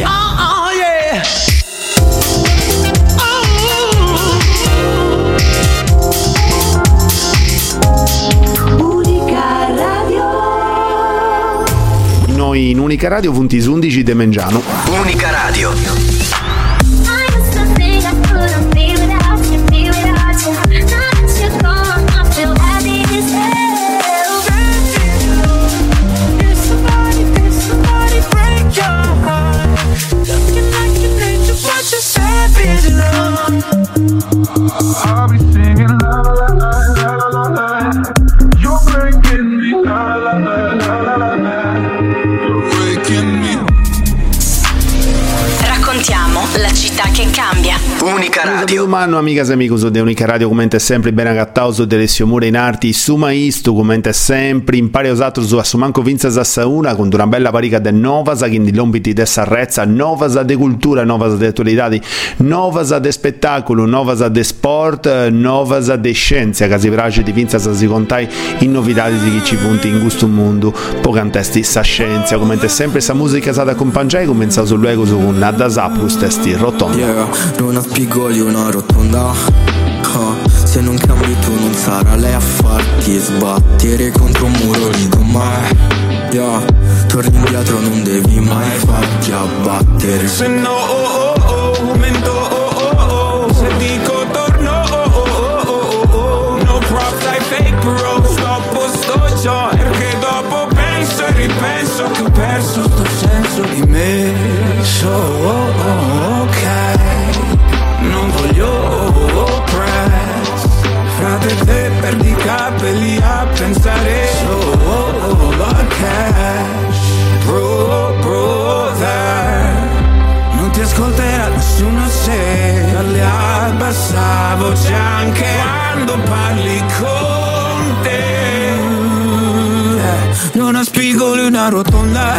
cambia. Oh, oh yeah. Unica radio. Noi in Unica Radio Punti 11 De Mengiano. Unica Radio. Umano, amigas e amigos de Unica Radio, commente sempre bene agattauso delle sue mura in arti, suma isto, commente sempre, impari a usare su assumanco vinza sa sauna, con una bella parica de novasa, quindi lompiti de sarrezza, novasa de cultura, novasa de attualità, novasa de spettacolo, novasa de sport, novasa de scienza, che si di vinza sa si contai in novità di chi ci punti in gusto mondo, pocantesti sa scienza, commente sempre sa musica sa da accompagnare, comincia sul luogo su un Adasapus testi rotondo. Yeah, non spigoli una rotonda Ah, Se non cambi tu non sarà lei a farti sbattere contro un muro di gomma Yeah, torni indietro non devi mai farti abbattere Se no, oh, oh, oh, mento, oh, oh, oh. Se dico torno, oh, oh, oh, oh, oh, oh. No props, I fake bro, stoppo sto già Perché dopo penso e ripenso che ho perso sto senso di me So, oh, oh, voce anche quando parli con te. Non ha spigoli una rotonda.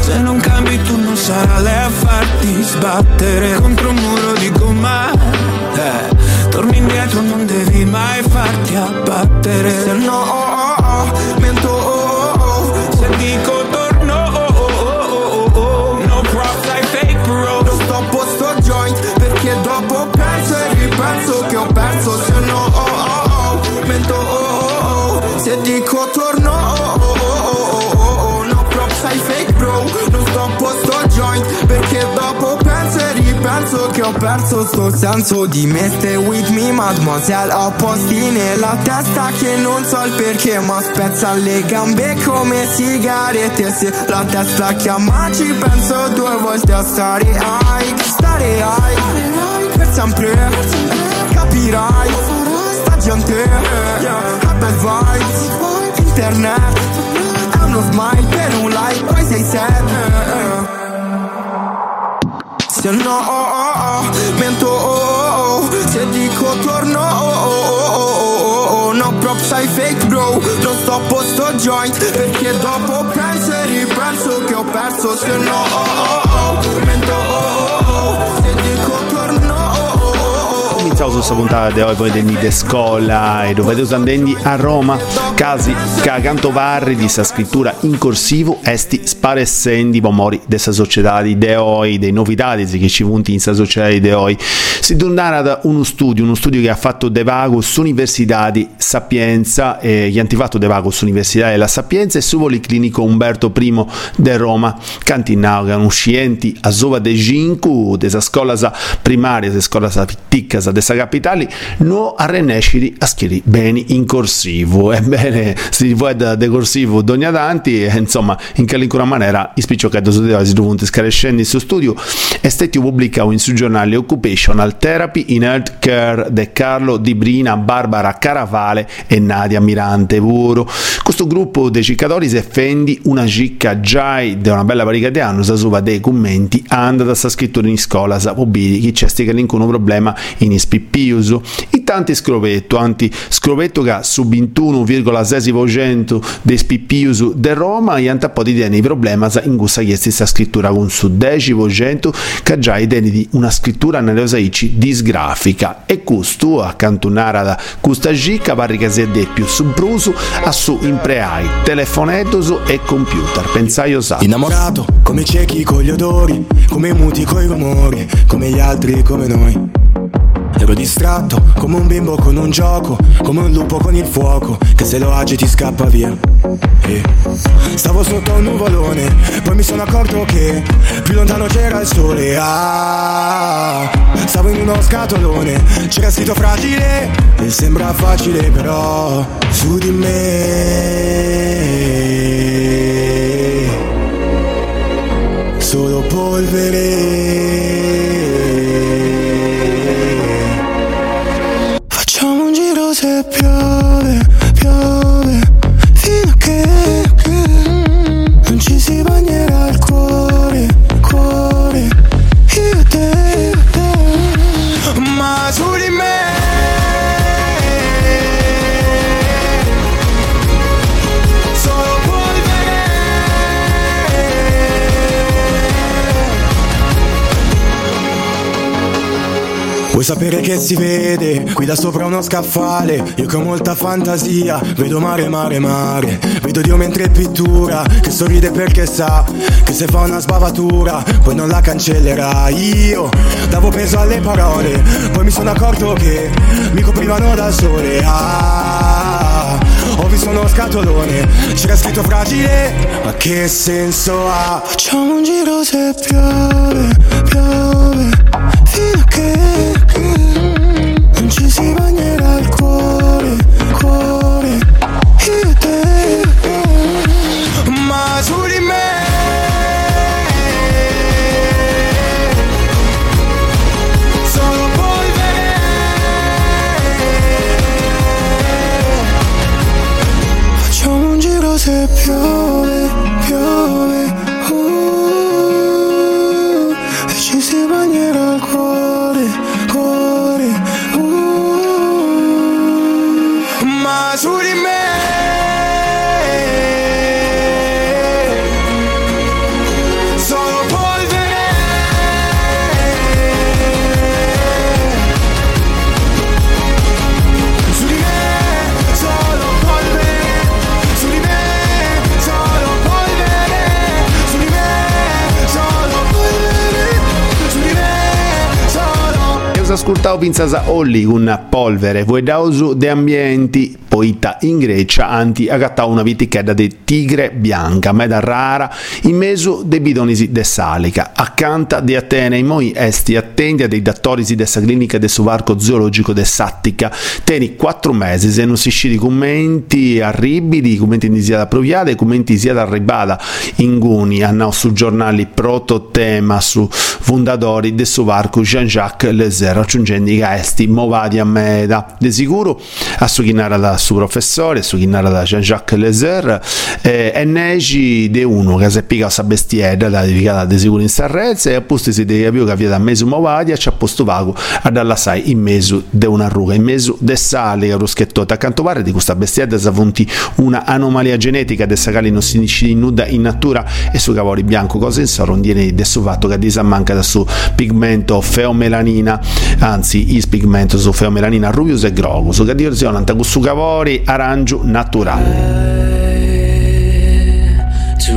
Se non cambi tu non sarà lei a farti sbattere contro un muro di gomma. Eh, torni indietro, non devi mai farti abbattere. Se no, oh, oh, oh, mento, oh, oh, oh. Se dico ho perso sto senso di me Stay with me, mademoiselle. Ho posti nella testa che non so il perché Ma spezza le gambe come sigarette. Se la testa chiama ci penso due volte a stare high Stare high Per sempre. Capirai. Sta gente. Ha bad vibes. Internet. È uno smile per un like Poi sei sad. Se no, oh, oh, mento, oh, oh, oh Se dico torno, oh, oh, oh, oh, oh, oh No props, I fake bro Non sto joint Perché dopo penso e ripenso che ho perso Se no, oh, oh, oh, mento, oh, oh, oh Iniziamo su questa puntata di oggi vedendo de scuola e dove andando a Roma casi che accanto varri di sta scrittura in corsivo esti sparessendi pomori dessa società di Deoi, dei novità che ci punti in sta società di Deoi si dondana da uno studio uno studio che ha fatto De Vagos Università di Sapienza e gli hanno fatto De Vagos Università della Sapienza e su Policlinico Umberto I de Roma cantinao che erano scienti a Sova de Ginku desa scuola primaria de scuola pitticca dessa capitali no a renesciri a schieri beni in corsivo. Ebbene si vuole da de corsivo dogna danti e insomma in qualunque maniera i spicciocchetto su di si dovunti scarescendi in suo studio è stato pubblicato in su giornale Occupational Therapy in Healthcare de Carlo Di Brina, Barbara Caravale e Nadia Mirante Vuro questo gruppo dei ciccatori si effendi una cicca già di una bella parica di anni sa suva dei commenti anda da sta scrittura in scuola sa pobili chi c'è sti che un problema in ispirazione spippiuso, i tanti scrovetto, anti scrovetto che su 21,6% dei spippiuso de Roma e anta poi tiene i problemi in gusta chiesti sta scrittura con su 10% che già i deni di una scrittura nell'osaici disgrafica e questo accantonare da questa gica che sia de più subruso a su impreai, telefonetos e computer, pensai osato. Innamorato, come ciechi con gli odori, come muti coi rumori, come gli altri come noi. Ero distratto, come un bimbo con un gioco, come un lupo con il fuoco, che se lo agiti scappa via. E stavo sotto un nuvolone, poi mi sono accorto che più lontano c'era il sole. Ah, stavo in uno scatolone, c'era scritto fragile, e sembra facile però su di me. Solo polvere. Vuoi sapere che si vede qui da sopra uno scaffale? Io che ho molta fantasia, vedo mare, mare, mare. Vedo Dio mentre pittura, che sorride perché sa che se fa una sbavatura, poi non la cancellerà. Io davo peso alle parole, poi mi sono accorto che mi coprivano dal sole. Ah, ho visto uno scatolone, c'era scritto fragile, ma che senso ha? Facciamo un giro se piove, piove, fino a che, un giro ascoltavo Pinzasa Olli con polvere, voi dausu de ambienti, poita in Grecia anti agattau una vitichedda di tigre bianca, meda rara, in mezzo de bidonisi de salica, accanta di Atene, i moi esti attenti a dei dattorisi dessa clinica de suvarco zoologico de Sattica, teni quattro mesi se non si scidi commenti arribili, commenti di sia da proviade, commenti sia da arribada in guni, hanno su giornali prototema su fondatori de suvarco Jean-Jacques Lezer, aggiungendo esti movadi a meda. De sicuro a su chinare su professore, su chinare da Jean-Jacques Lezer, eh, e negi de uno che si è piccato sa bestiera, da dedicata de sicuro in Sarrezza, e apposto si deve capire che avvia da mezzo movadi, e ci ha posto vago a dalla sai in mezzo de una ruga, in mezzo de sale, che ruschettota. Accanto pare di questa bestiera si avvunti una anomalia genetica, de sagali non si incide nuda in natura, e su cavoli bianco, cosa in sorrondiene de su fatto che disammanca da su pigmento feomelanina, anzi is pigmento su feomelanina rubius e grogus, che direzionanta con su Cori To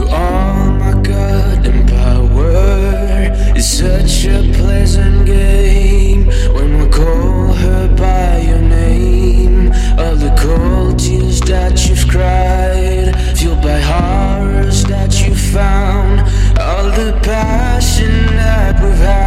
all my God and power is such a pleasant game when we call her by your name. All the cold tears that you've cried, fueled by horrors that you found, all the passion that we've had.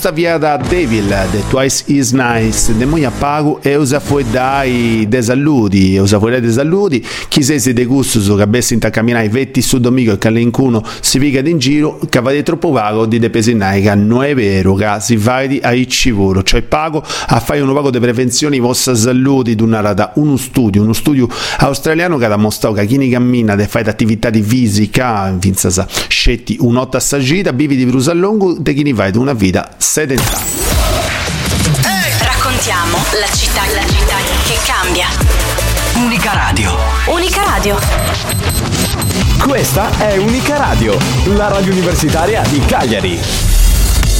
Questa via da Devil, The Twice Is Nice, de moia pago e usa foi dai desalludi, usa foi dai desalludi, chi se si de gusto su cabessa in camminare vetti su domingo e calencuno si piga in giro, cavade troppo vago di de pesinai, che non è vero, che si vai a civolo, cioè pago a fare un pago di prevenzione i vostri saludi d'una da uno studio, uno studio australiano che ha dimostrato che chi cammina e fa attività di fisica, vinza sa, scetti un'otta assagita, vivi di brusa a lungo, de chi ne vai una vita sedentaria. Raccontiamo la città, la città che cambia. Unica Radio. Unica Radio. Questa è Unica Radio, la radio universitaria di Cagliari.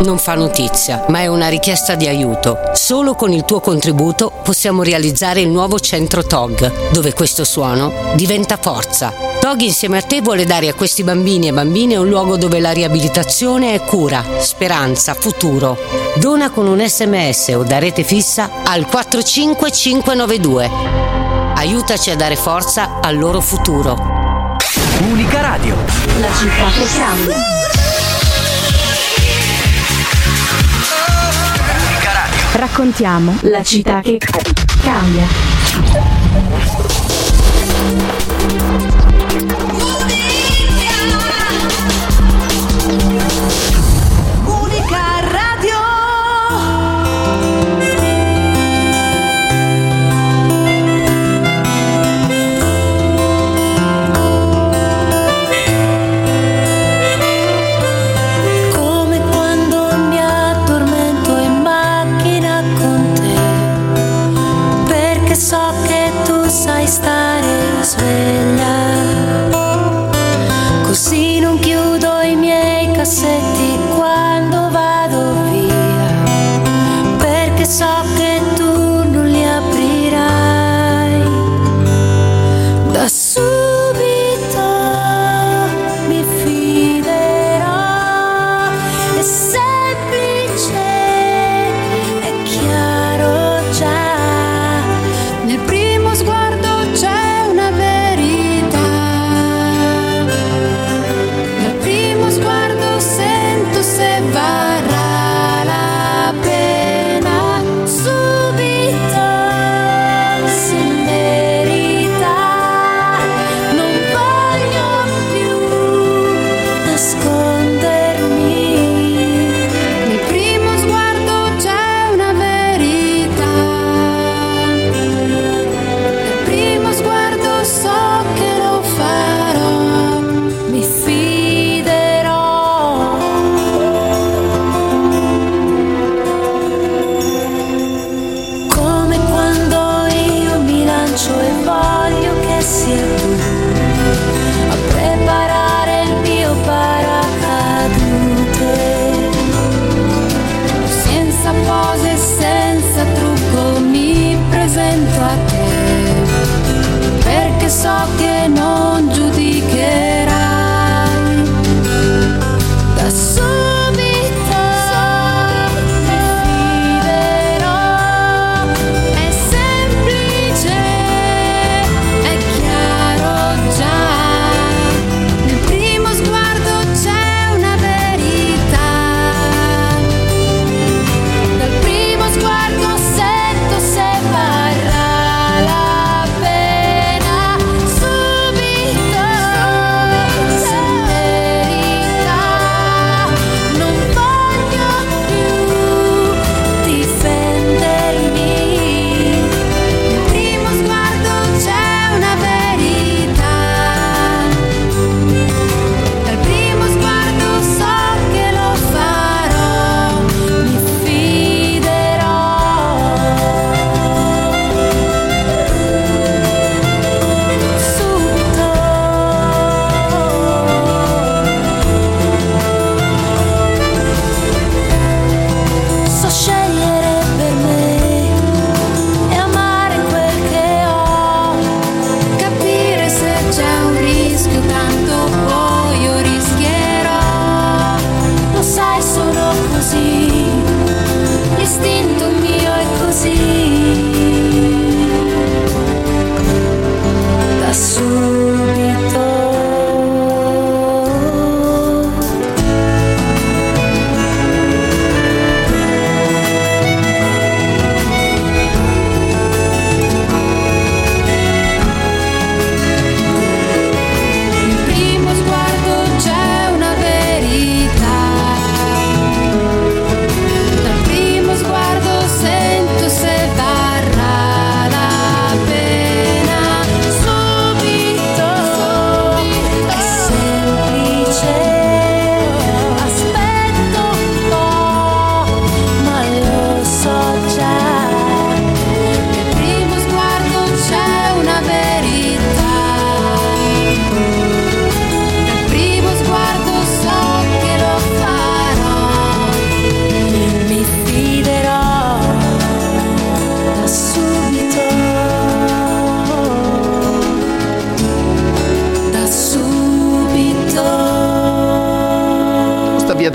Non fa notizia, ma è una richiesta di aiuto. Solo con il tuo contributo possiamo realizzare il nuovo centro TOG, dove questo suono diventa forza. TOG insieme a te vuole dare a questi bambini e bambine un luogo dove la riabilitazione è cura, speranza, futuro. Dona con un sms o da rete fissa al 45592. Aiutaci a dare forza al loro futuro. Unica Radio. La città che cambia. Raccontiamo la città che cambia.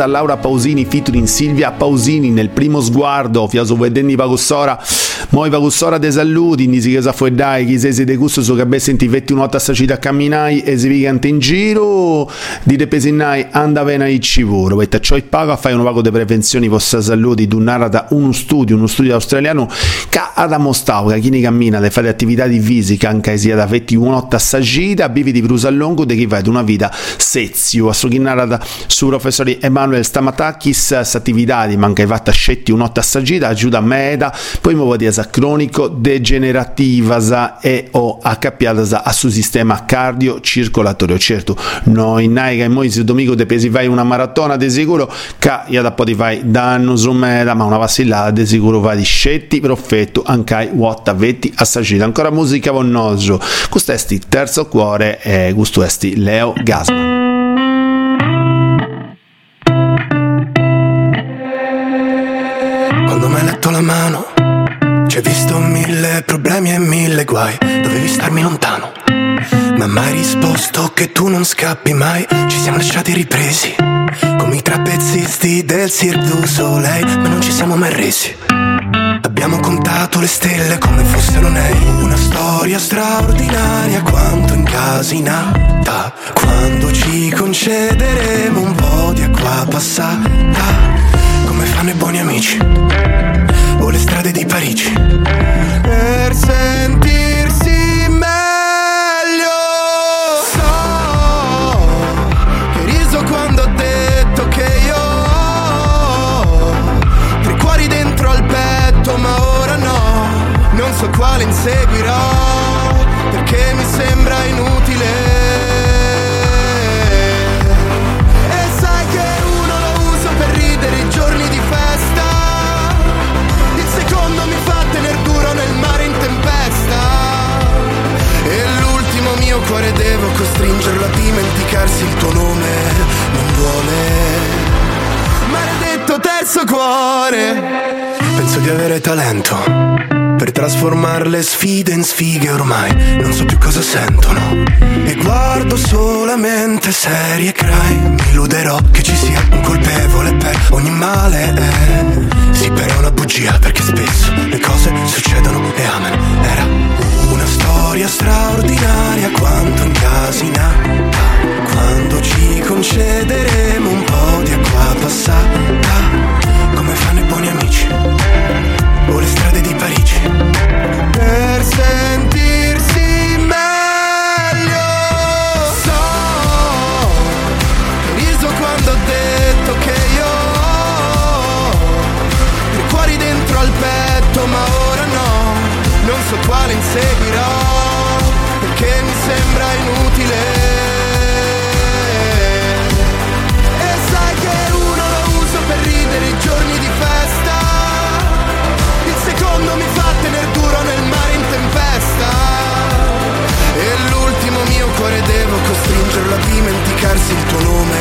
Laura Pausini featuring Silvia Pausini nel primo sguardo, fiaso vedendi pagussora, moi pagussora de saluti, nisi che sa fuedai, chi sei se de gusto so che be senti vetti un'otta sacita a camminai e si vigante in giro, di de pesinai anda bene i civoro, e ciò pago a fare un pago di prevenzioni vostra saluti, du narrata uno studio, uno studio australiano che ha dimostrato che chi cammina e fa le attività di fisica anche sia da vetti un'otta sagita, vivi di brusa a lungo di chi ad una vita sezio. A su chi narrata su professore Emanuele Stamatakis, attività di manca fatta scetti un'otta sagita, aiuta a meda, poi muovo di esa cronico degenerativa e o accappiata a suo sistema cardiocircolatorio. Certo, noi naiga e moi se domingo de pesi vai una maratona di sicuro, che io da poi vai danno su meda, ma una vacillata di sicuro vai di scetti perfetto anche what avetti assagita. Ancora musica vonnoso. Questo è sti terzo cuore e questo è sti Leo Gasman. Ci hai visto mille problemi e mille guai. Dovevi starmi lontano. Ma mai risposto che tu non scappi mai. Ci siamo lasciati ripresi. Come i trapezzisti del Cirque du Soleil. Ma non ci siamo mai resi. Abbiamo contato le stelle come fossero nei. Una storia straordinaria quanto incasinata. Quando ci concederemo un po' di acqua passata. Come fanno i buoni amici. O le strade di Parigi. Per sentirsi meglio. So che riso quando ho detto che io ho tre cuori dentro al petto, ma ora no. Non so quale inseguirò, perché mi sfide in sfighe ormai non so più cosa sentono. E guardo solamente serie crime. Mi illuderò che ci sia un colpevole per ogni male. Eh. Sì però è una bugia perché spesso le cose succedono e amen. Era una storia straordinaria quanto incasinata Quando ci concederemo un po' di acqua passata Come fanno i buoni amici o le strade di Parigi. Per sentirsi meglio. So che riso quando ho detto che io ho tre cuori dentro al petto, ma ora no, non so quale inseguirò cuore devo costringerlo a dimenticarsi il tuo nome.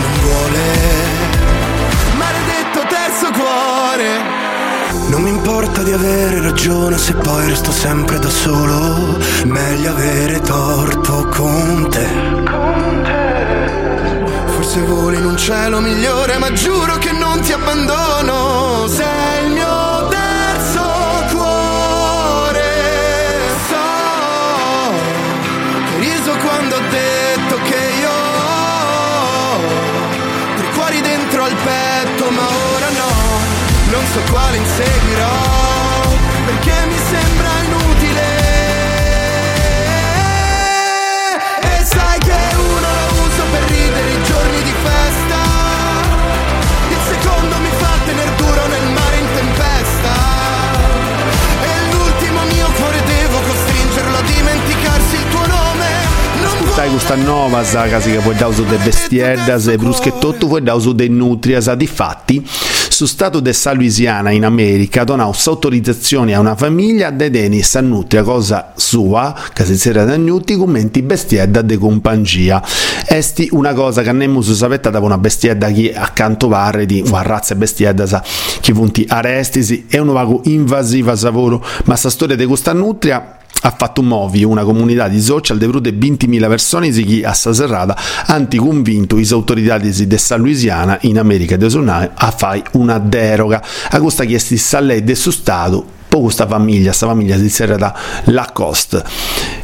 Non vuole. Maledetto terzo cuore. Non mi importa di avere ragione se poi resto sempre da solo. Meglio avere torto con te. Forse voli in un cielo migliore, ma giuro che non ti abbandono. Sai questa nuova saga che puoi dare su de bestieddas e bruschettotto puoi dare su de nutrias difatti su stato de Sa Louisiana in America donau autorizzazione a una famiglia de deni sa nutria cosa sua che si sera da nuti commenti bestiedda de compagnia esti una cosa che si sapetta da una bestiedda che accanto varre di una razza bestiedda sa che punti arestisi. È un vago invasiva savoro ma sta storia di questa nutria ha fatto un movi, una comunità di social de più di 20.000 persone chi a sta serrata hanno convinto le autorità di San Louisiana in America. Del Sud a fare una deroga. A questa chiesta a lei del suo stato poi questa famiglia, questa famiglia si serrata la cost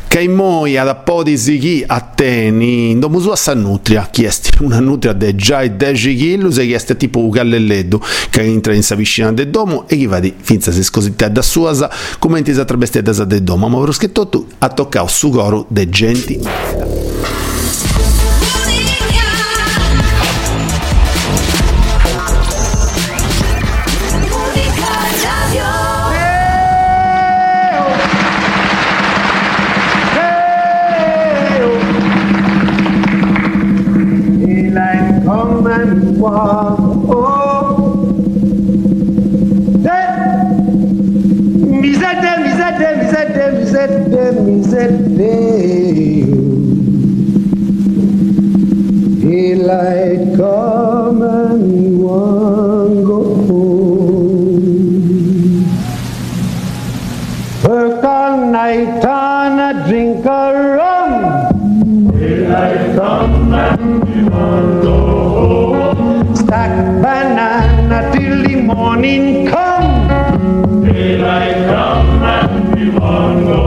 che moi ad appodisi chi a teni in domo sua sa nutria chiesti una nutria de già e 10 kg se chiesti tipo un gallelleddo che entra in sa vicina del domo e chi va di finza se scosite da sua sa commenti sa travestita sa del domo. Ma per scritto tu ha toccato su coro de genti Stack banana till the morning come. Daylight come and we want go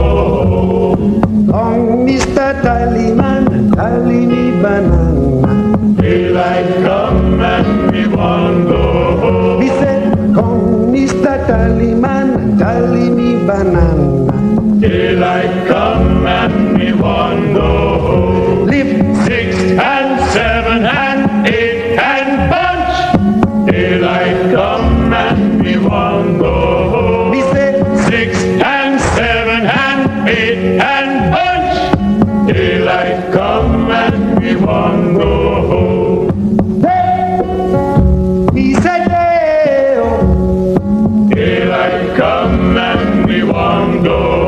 home. Come, Mr. Tallyman, tally me banana. Daylight come and we want go home. He said, come, Mr. Tallyman, tally me banana. Daylight come and we want go home. And seven and eight and bunch. Daylight come and we want go. We say six and seven and eight and bunch. Daylight come and we want go home. He said, hey, oh. Daylight come and we want go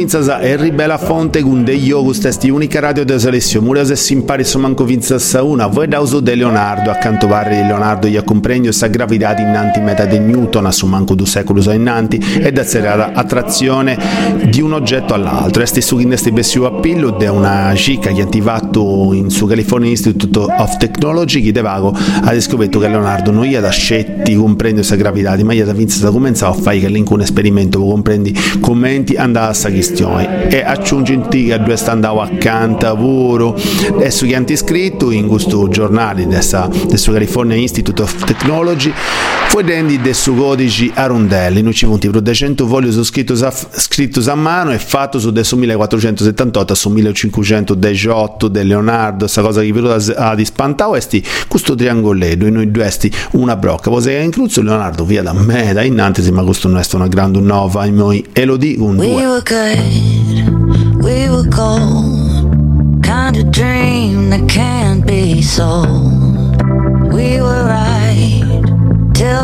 vinzasa e ribella fonte con degli August esti unica radio de Salessio Murios e simpari so manco vinzassa una voi da uso de Leonardo accanto varri di Leonardo gli accompregno sa gravidità innanti meta de Newton a su manco due secoli innanti ed essere attrazione di un oggetto all'altro. Esti su esti bessi appillo de una cica che attivato in su California Institute of Technology che de vago ha scoperto che Leonardo non gli da scetti comprende sa gravidità ma gli da vinzasa cominciava a fare che link un esperimento comprendi commenti andava a sta questione e aggiungi che due sta andando accanto a lavoro e su chi hanno iscritto in questo giornale del California Institute of Technology fu rendi del suo codice a rondelli non ci punti per 200 fogli sono scritto a, scritto a mano e fatto su adesso 1478 su 1518 del Leonardo questa cosa che venuta a dispantare questi questo triangoletto e noi due esti una brocca poi è incluso Leonardo via da me da innanzi ma questo non è una grande nuova e noi e lo dico un We due were good, we were gold. Kind of dream that can't be sold. We were right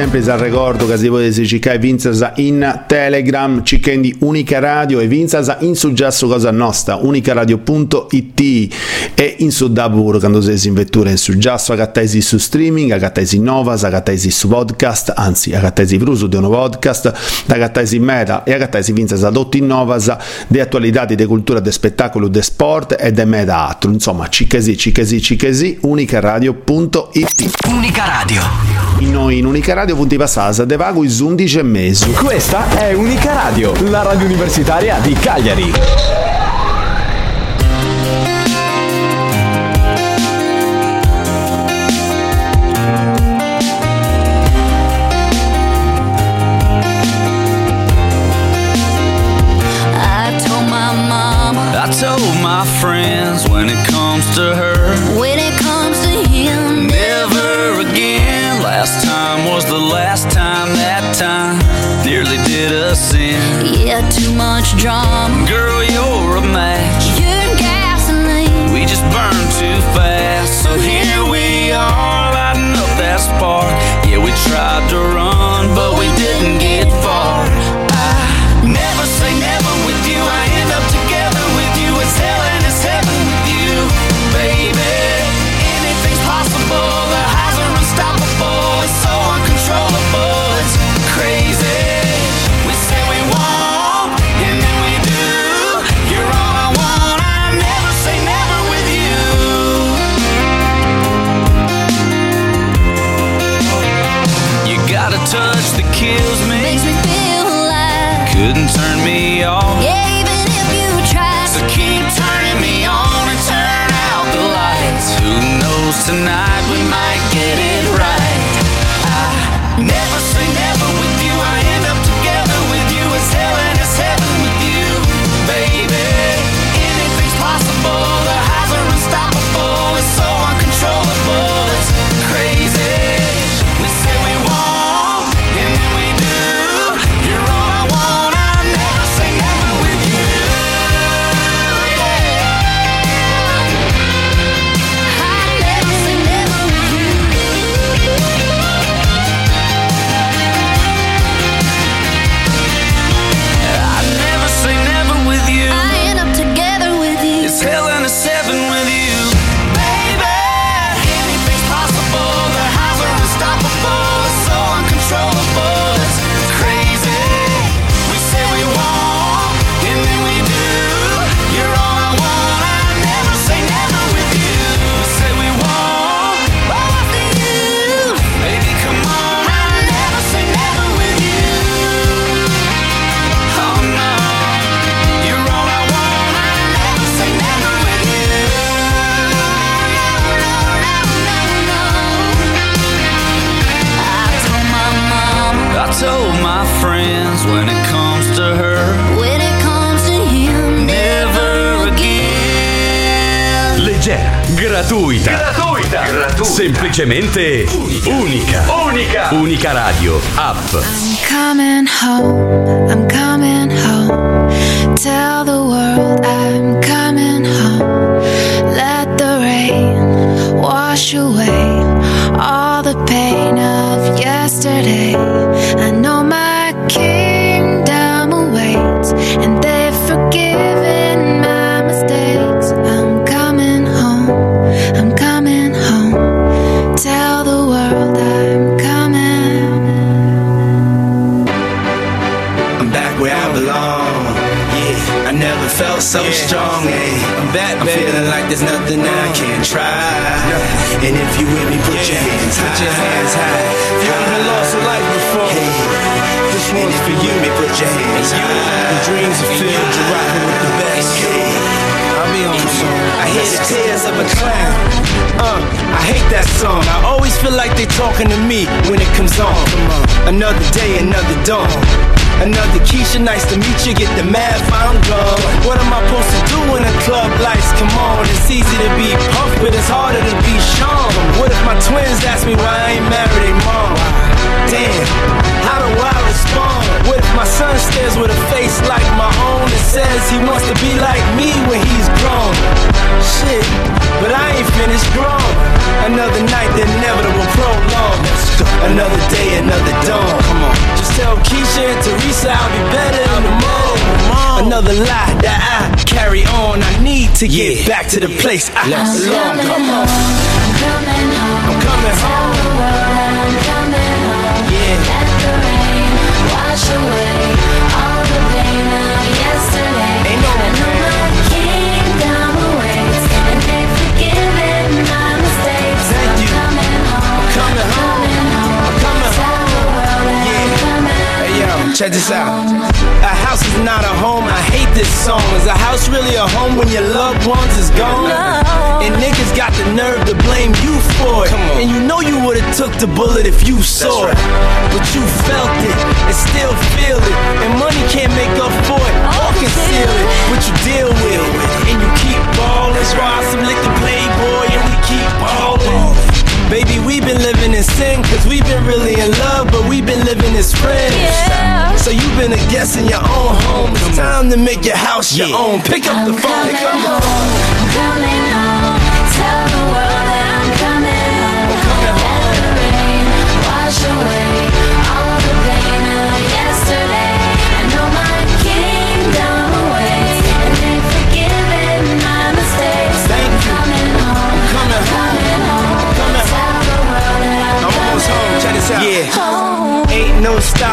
sempre al ricordo che si può cercare Vinza in Telegram, cercando Unica Radio e Vinza in suggesso cosa nostra, unicaradio.it e in suddaburo quando sei in vettura in suggesso, agattesi su streaming, agattesi novas, agattesi su podcast, anzi agattesi bruso di uno podcast, agattesi meta e agattesi Vinza za dotti in novas di attualità, di cultura, di spettacolo, di sport e di meta altro. Insomma, cicchesi, cicchesi, cicchesi, unicaradio.it. Unica Radio. In noi in Unica Radio radio punti passata de pago is 11 e mezzo. Questa è Unica Radio, la radio universitaria di Cagliari. I told my friends when it comes to her Drum. drama couldn't turn me off. Yeah, even if you tried. So keep turning me on and turn out the lights. Who knows tonight? Semplicemente unica. Unica. Unica Radio, app. I'm coming home, I'm coming home. Tell the world I'm coming home. Let the rain wash away all the pain of yesterday. I And if you with me, put your hands high. Put your hands high. If you even lost a life before, Hey. this one's for you. Me, put your hands high. The dreams are filled, you're rocking with the best. Hey. I'll be on soon. I hear the tears of a clown. That song. I always feel like they talking to me when it comes on. Another day, another dawn. Another Keisha, nice to meet you. Get the math, I'm gone. What am I supposed to do when the club lights come on? It's easy to be puff, but it's harder to be Sean. What if my twins ask me why I ain't married a mom? Damn, how do I respond? What if my son stares with a face like my own and says he wants to be like me when he's grown? Shit, but I ain't finished grown. Another night, the inevitable prolong. Another day, another dawn. Come on, just tell Keisha and Teresa I'll be better in the morning. Another lie that I carry on. I need to get back to the place I belong. Come on, I'm coming home. I'm coming home. Yeah. Let the rain wash away all the pain of yesterday. Ain't no check this out. A house is not a home. I hate this song. Is a house really a home when your loved ones is gone? And niggas got the nerve to blame you for it. And you know you would've took the bullet if you saw it. But you felt it and still feel it. And money can't make up for it oh, or conceal it. But you deal with it. And you keep ballin'. Swallow some liquor playboy and we keep ballin'. Baby, we've been living in sin, cause we've been really in love, but we've been living as friends. Yeah. So you've been a guest in your own home. It's time to make your house your own. Pick up the phone and come on. I'm coming home. Tell the world that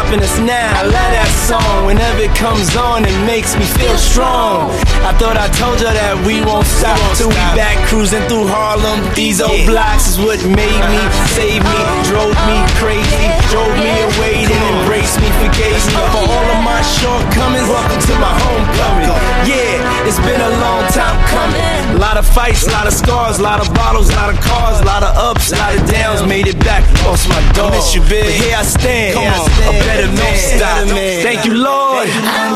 stopping us now. I love that song. Whenever it comes on, it makes me feel strong. I thought I told you that we won't stop till we back cruising through Harlem. These old blocks is what made me, saved me, drove me crazy, drove me away, then embraced me, forgave me for all of my shortcomings. Welcome to my homecoming. Yeah, it's been a long time coming. A lot of fights, a lot of scars, a lot of bottles, a lot of cars, a lot of ups, a lot of downs. Made it back, lost my dog. Miss you, big. But here I stand, Come on, a better man. Stop. Thank you, Lord.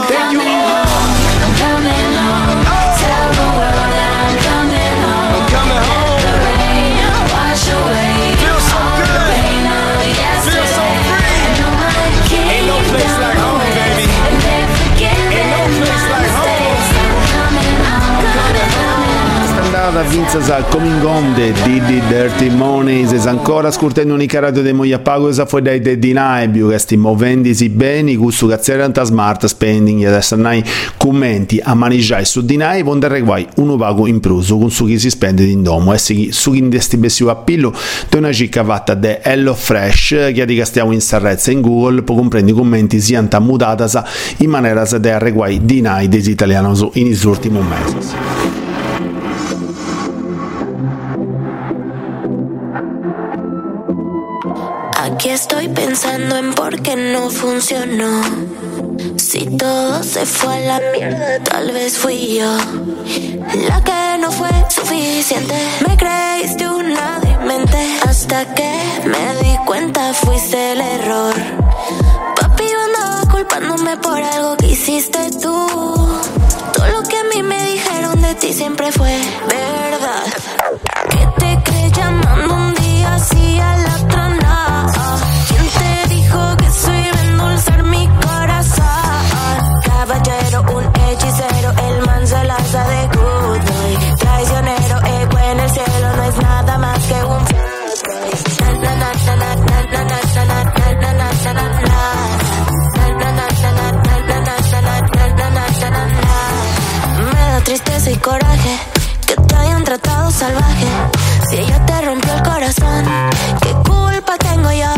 Thank you, Lord. I'm coming home. Home. Sta andata a Vinzas al Coming Home de Diddy Dirty Money. Se ancora ascoltando un'unica radio de moglie pago esa foi dai de dinai più che stiamo vendisi beni questo cazziere anta smart spending. E adesso nei commenti a maneggiare su dinai von der guai uno pago in pruso con su chi si spende in domo e si su chi indesti bessi appillo de una cicca fatta de Hello Fresh che di stiamo in sarrezza in Google. Può comprendere i commenti sia anta mutata in maniera de arreguai dinai des italianos in is ultimo estoy pensando en por qué no funcionó. Si todo se fue a la mierda, tal vez fui yo. La que no fue suficiente. Me creíste una demente. Hasta que me di cuenta fuiste el error. Papi, yo andaba culpándome por algo que hiciste tú. Todo lo que a mí me dijeron de ti siempre fue verdad. Salvaje. Si ella te rompió el corazón, ¿qué culpa tengo yo?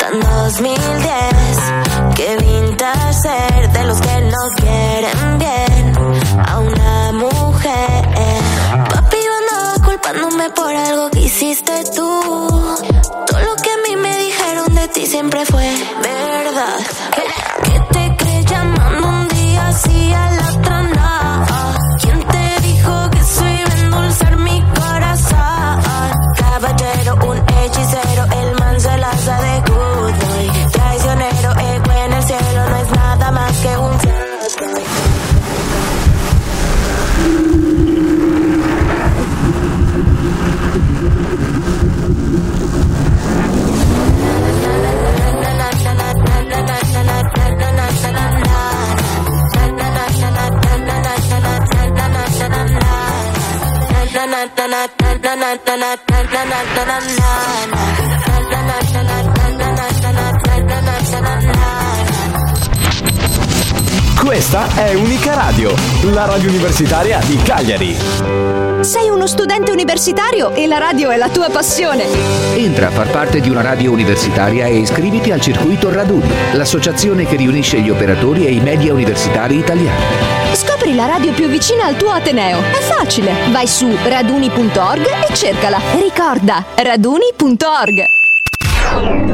Tan 2010, que vintage ser de los que no quieren bien a una mujer. Papi, yo andaba culpándome por algo que hiciste tú. Todo lo que a mí me dijeron de ti siempre fue verdad. ¿Qué, qué te crees llamando un día así a la Questa è Unica Radio, la radio universitaria di Cagliari. Sei uno studente universitario e la radio è la tua passione. Entra a far parte di una radio universitaria e iscriviti al circuito Raduni, l'associazione che riunisce gli operatori e i media universitari italiani. Scopri la radio più vicina al tuo Ateneo. È facile. Vai su raduni.org e cercala. Ricorda, raduni.org.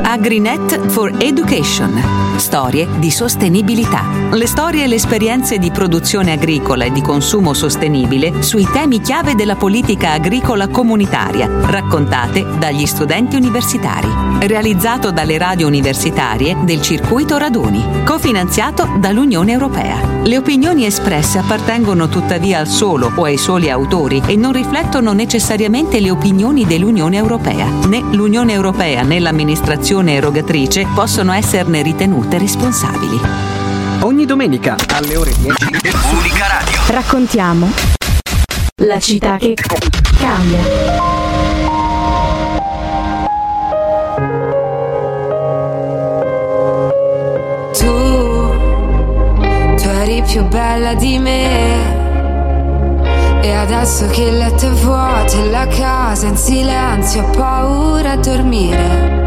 AgriNet for Education. Storie di sostenibilità. Le storie e le esperienze di produzione agricola e di consumo sostenibile sui temi chiave della politica agricola comunitaria, raccontate dagli studenti universitari. Realizzato dalle radio universitarie del circuito Raduni, cofinanziato dall'Unione Europea. Le opinioni espresse appartengono tuttavia al solo o ai soli autori e non riflettono necessariamente le opinioni dell'Unione Europea. Né l'Unione Europea né l'amministrazione erogatrice possono esserne ritenute responsabili. Ogni domenica alle ore 10. Unica Radio. Raccontiamo la città che cambia. Tu, tu eri più bella di me. E adesso che il letto è vuoto e la casa in silenzio, ho paura a dormire.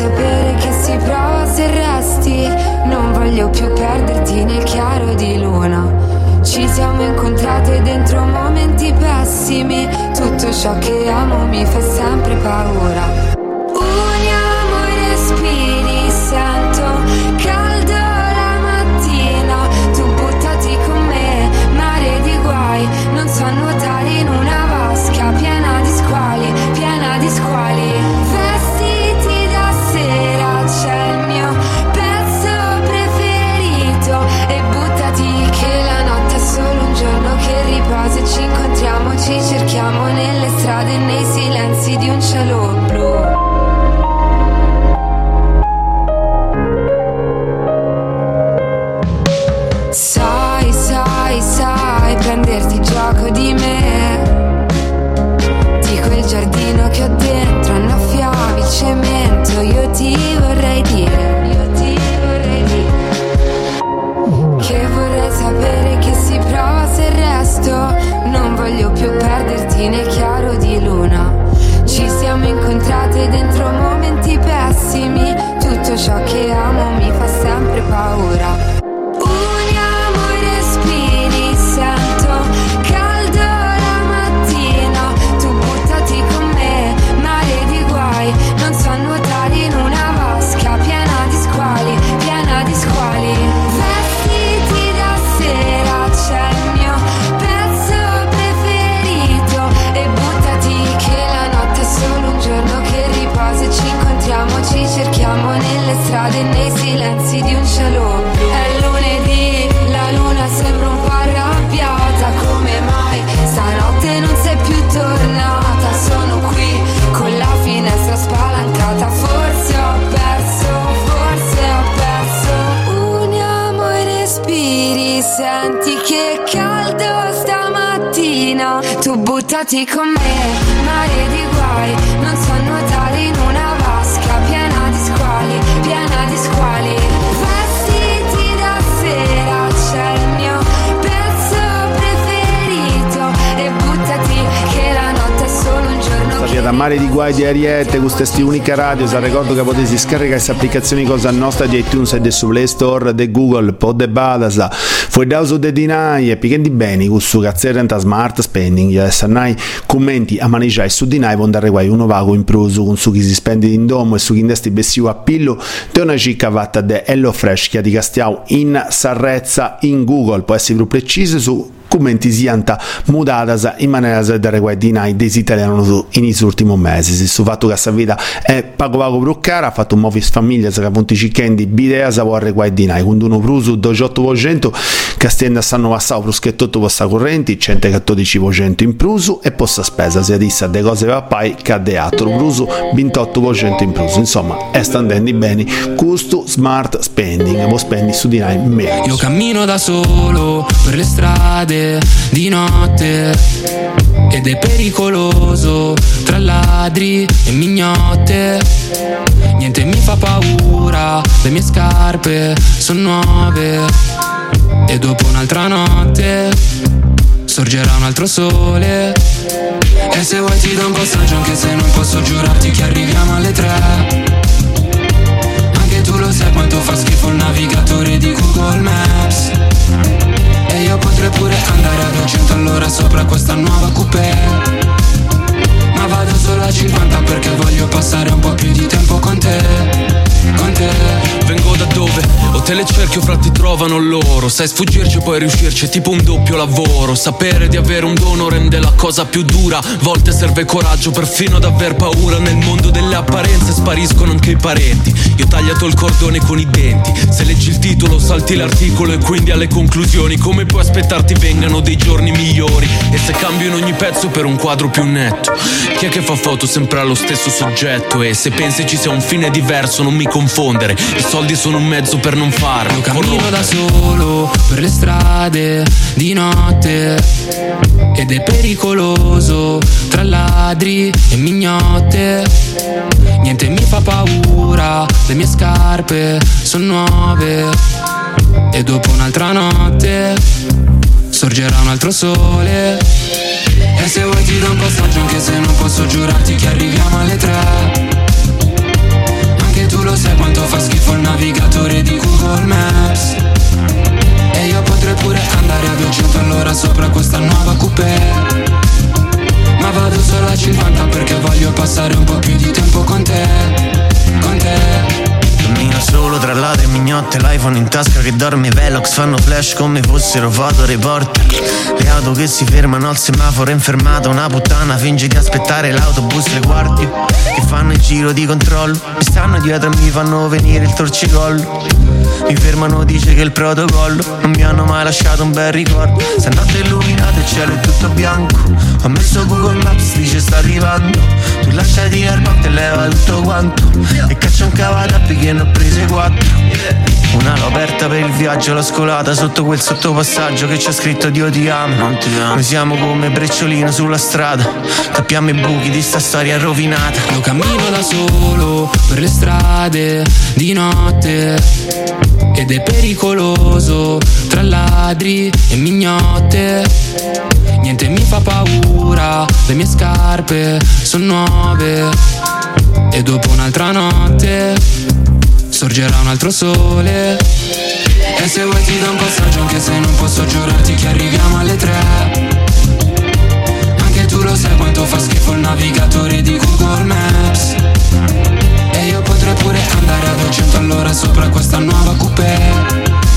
Sapere che si prova se resti. Non voglio più perderti nel chiaro di luna. Ci siamo incontrate dentro momenti pessimi. Tutto ciò che amo mi fa sempre paura. hello ciò che amo mi fa sempre paura mare di guai di Ariete, è unica radio, se ricordo che potete scaricare queste applicazioni cosa nostra di iTunes e su Play Store di Google, pod de Badasa, fuori da uso de dinai e pichendi bene, questo cazzerenta smart spending, e sanai commenti a maneggiare su dinai von dare guai uno vago in pruso con su chi si spende in domo e su chi investi bessiu a pillo, te una cicca vatta de Hello Fresh che di Castiau in Sarrezza in Google, può essere più preciso su commenti sianta mudadas in maniera da dare guardinai dei italiani in questi ultimi mesi. Se su fatto che questa vita è pago pago più cara, ha fatto un movis famiglia, che appunto cicchendi, bidea sa vorre guardinai, con uno prusu 28% che stende stanno passando fruschetto possa correnti, 114% in prusu e possa spesa, sia dissa de cose papai che de altro, prusu 28% in prusu. Insomma, è standendo bene, questo smart spending, voi spendi su di noi meno. Io cammino da solo per le strade di notte ed è pericoloso tra ladri e mignotte. Niente mi fa paura, le mie scarpe sono nuove e dopo un'altra notte sorgerà un altro sole. E se vuoi ti do un passaggio anche se non posso giurarti che arriviamo alle tre. Anche tu lo sai quanto fa schifo il navigatore di Google Maps. Io potrei pure andare a 200 all'ora sopra questa nuova coupé Ma vado solo a 50 perché voglio passare un po' più di tempo con te Con te Vengo da dove? O te le cerchi o fra ti trovano loro. Sai sfuggirci e poi riuscirci è tipo un doppio lavoro. Sapere di avere un dono rende la cosa più dura. Volte serve coraggio perfino ad aver paura. Nel mondo delle apparenze spariscono anche i parenti. Io ho tagliato il cordone con i denti. Se leggi il titolo salti l'articolo e quindi alle conclusioni. Come puoi aspettarti vengano dei giorni migliori? E se cambio in ogni pezzo per un quadro più netto? Chi è che fa foto sempre allo stesso soggetto? E se pensi ci sia un fine diverso non mi confondere. I soldi sono un mezzo per non farlo. Io cammino da solo per le strade di notte. Ed è pericoloso tra ladri e mignotte. Niente mi fa paura, le mie scarpe sono nuove. E dopo un'altra notte sorgerà un altro sole. E se vuoi ti do un passaggio anche se non posso giurarti che arriviamo alle tre anche tu lo sai quanto fa schifo il navigatore di Google Maps. E io potrei pure andare a 200 all'ora sopra questa nuova coupé Ma vado solo a 50 perché voglio passare un po' più di tempo con te Con te Cammino solo tra ladri e mignotte L'iPhone in tasca che dorme Velox Fanno flash come fossero foto reporter Le auto che si fermano al semaforo in fermata Una puttana finge di aspettare l'autobus le guardie Che fanno il giro di controllo. Mi stanno dietro e mi fanno venire il torcicollo Mi fermano dice che il protocollo Non mi hanno mai lasciato un bel ricordo. Stanotte illuminato il cielo è tutto bianco Ho messo Google Maps dice sta arrivando. Tu lasciati al notte e leva tutto quanto. E caccia un cavatappi che ne ho prese quattro Una l'ho aperta per il viaggio, l'ho scolata sotto quel sottopassaggio che c'è scritto Dio ti amo Non ti amo. Noi siamo come brecciolino sulla strada. Tappiamo i buchi di sta storia rovinata. Io cammino da solo per le strade di notte. Ed è pericoloso tra ladri e mignotte. Niente mi fa paura, le mie scarpe sono nuove. E dopo un'altra notte sorgerà un altro sole. E se vuoi ti do un passaggio anche se non posso giurarti che arriviamo alle tre. Anche tu lo sai quanto fa schifo il navigatore di Google Maps. E io potrei pure andare a 200 all'ora sopra questa nuova coupé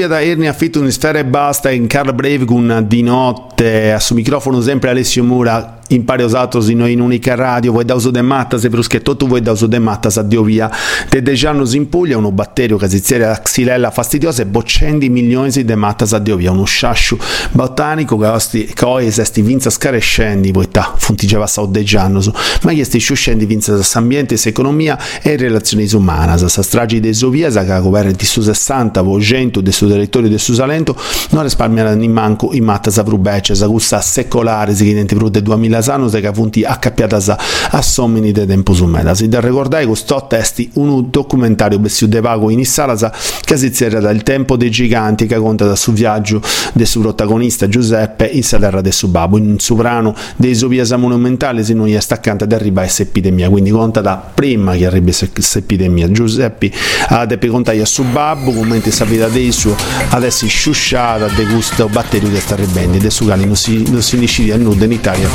l'usignolo E questo via da Ernia affitto un sfera e basta in Carl Brave con di notte. A suo microfono sempre Alessio Mura impare usato sino in unica radio, vuoi da uso de mattas, bruschetto tu vuoi da uso de mattas a Dio via. De de annos in Puglia, uno batterio che si ziera la xylella fastidiosa e boccendi milioni di mattas a Dio via, uno sciasciu botanico che osti, che oi esesti vinza scarescendi, poi ta, funtigeva sa de giannos, ma che sti sciuscendi vinza sa ambiente, sa economia e relazioni umane, sa stragi de Sovia, sa che governo di su 60, vo 100 de su territorio de su Salento, non risparmiano ni manco i mattas a Vrubecce, sa gusta secolare, si chiede più de 2000 anni, che punti accappiata a somini de tempo su meda. Si da ricordare questo testi un documentario bessiu de vago in Salasa che si zerra dal tempo dei giganti che conta da su viaggio del suo protagonista Giuseppe in Salerra del Subabo, in sovrano dei soviasa monumentali se non gli staccante ad arrivare a epidemia, quindi conta da prima che arrivi questa epidemia. Giuseppe ha de contare a Subabo, commenti sa vita dei suo, adesso sciusciata de gusto batterio che sta ribendi, de su gali non si, non si decide a nuda in Italia.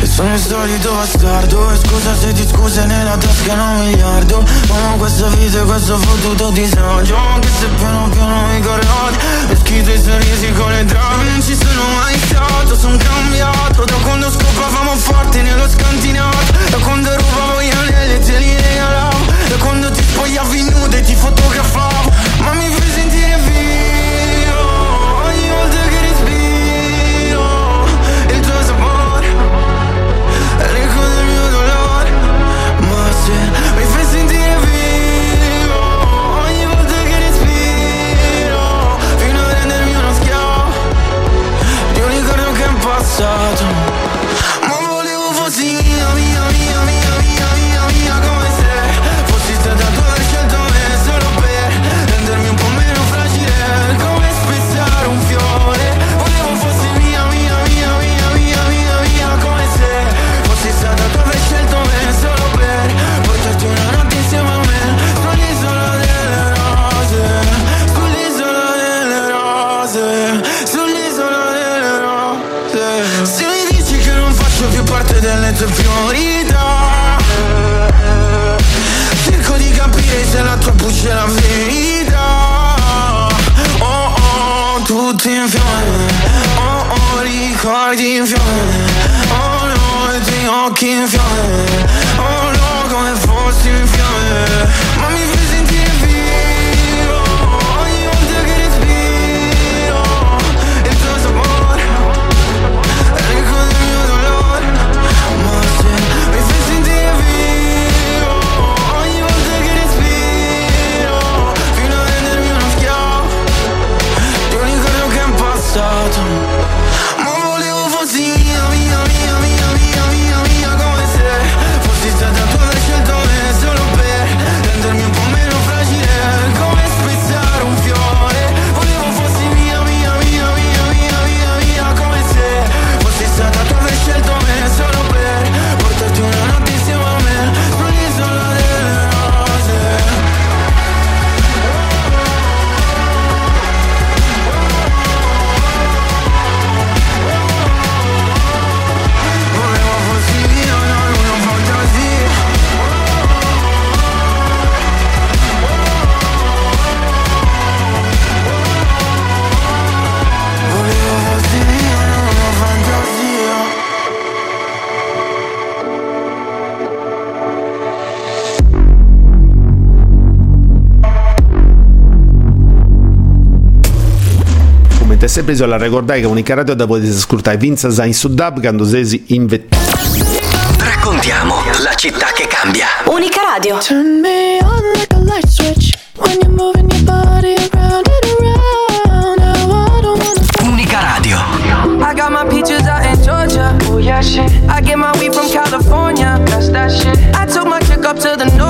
E sono il solito bastardo E scusa se ti scuse nella tasca un miliardo Ma questa vita e questo fottuto disagio. Anche se essere preso alla ricordare che unica radio da potete ascoltare Vinza Zain Sudab quando sesi in vettura. Raccontiamo la città che cambia. Unica radio. Turn me on like a light switch when you're moving your body around and around. Now I don't wanna... Unica radio. I got my peaches out in Georgia. Oh yeah shit. I get my weed from California. That's that shit. I took my chick up to the north.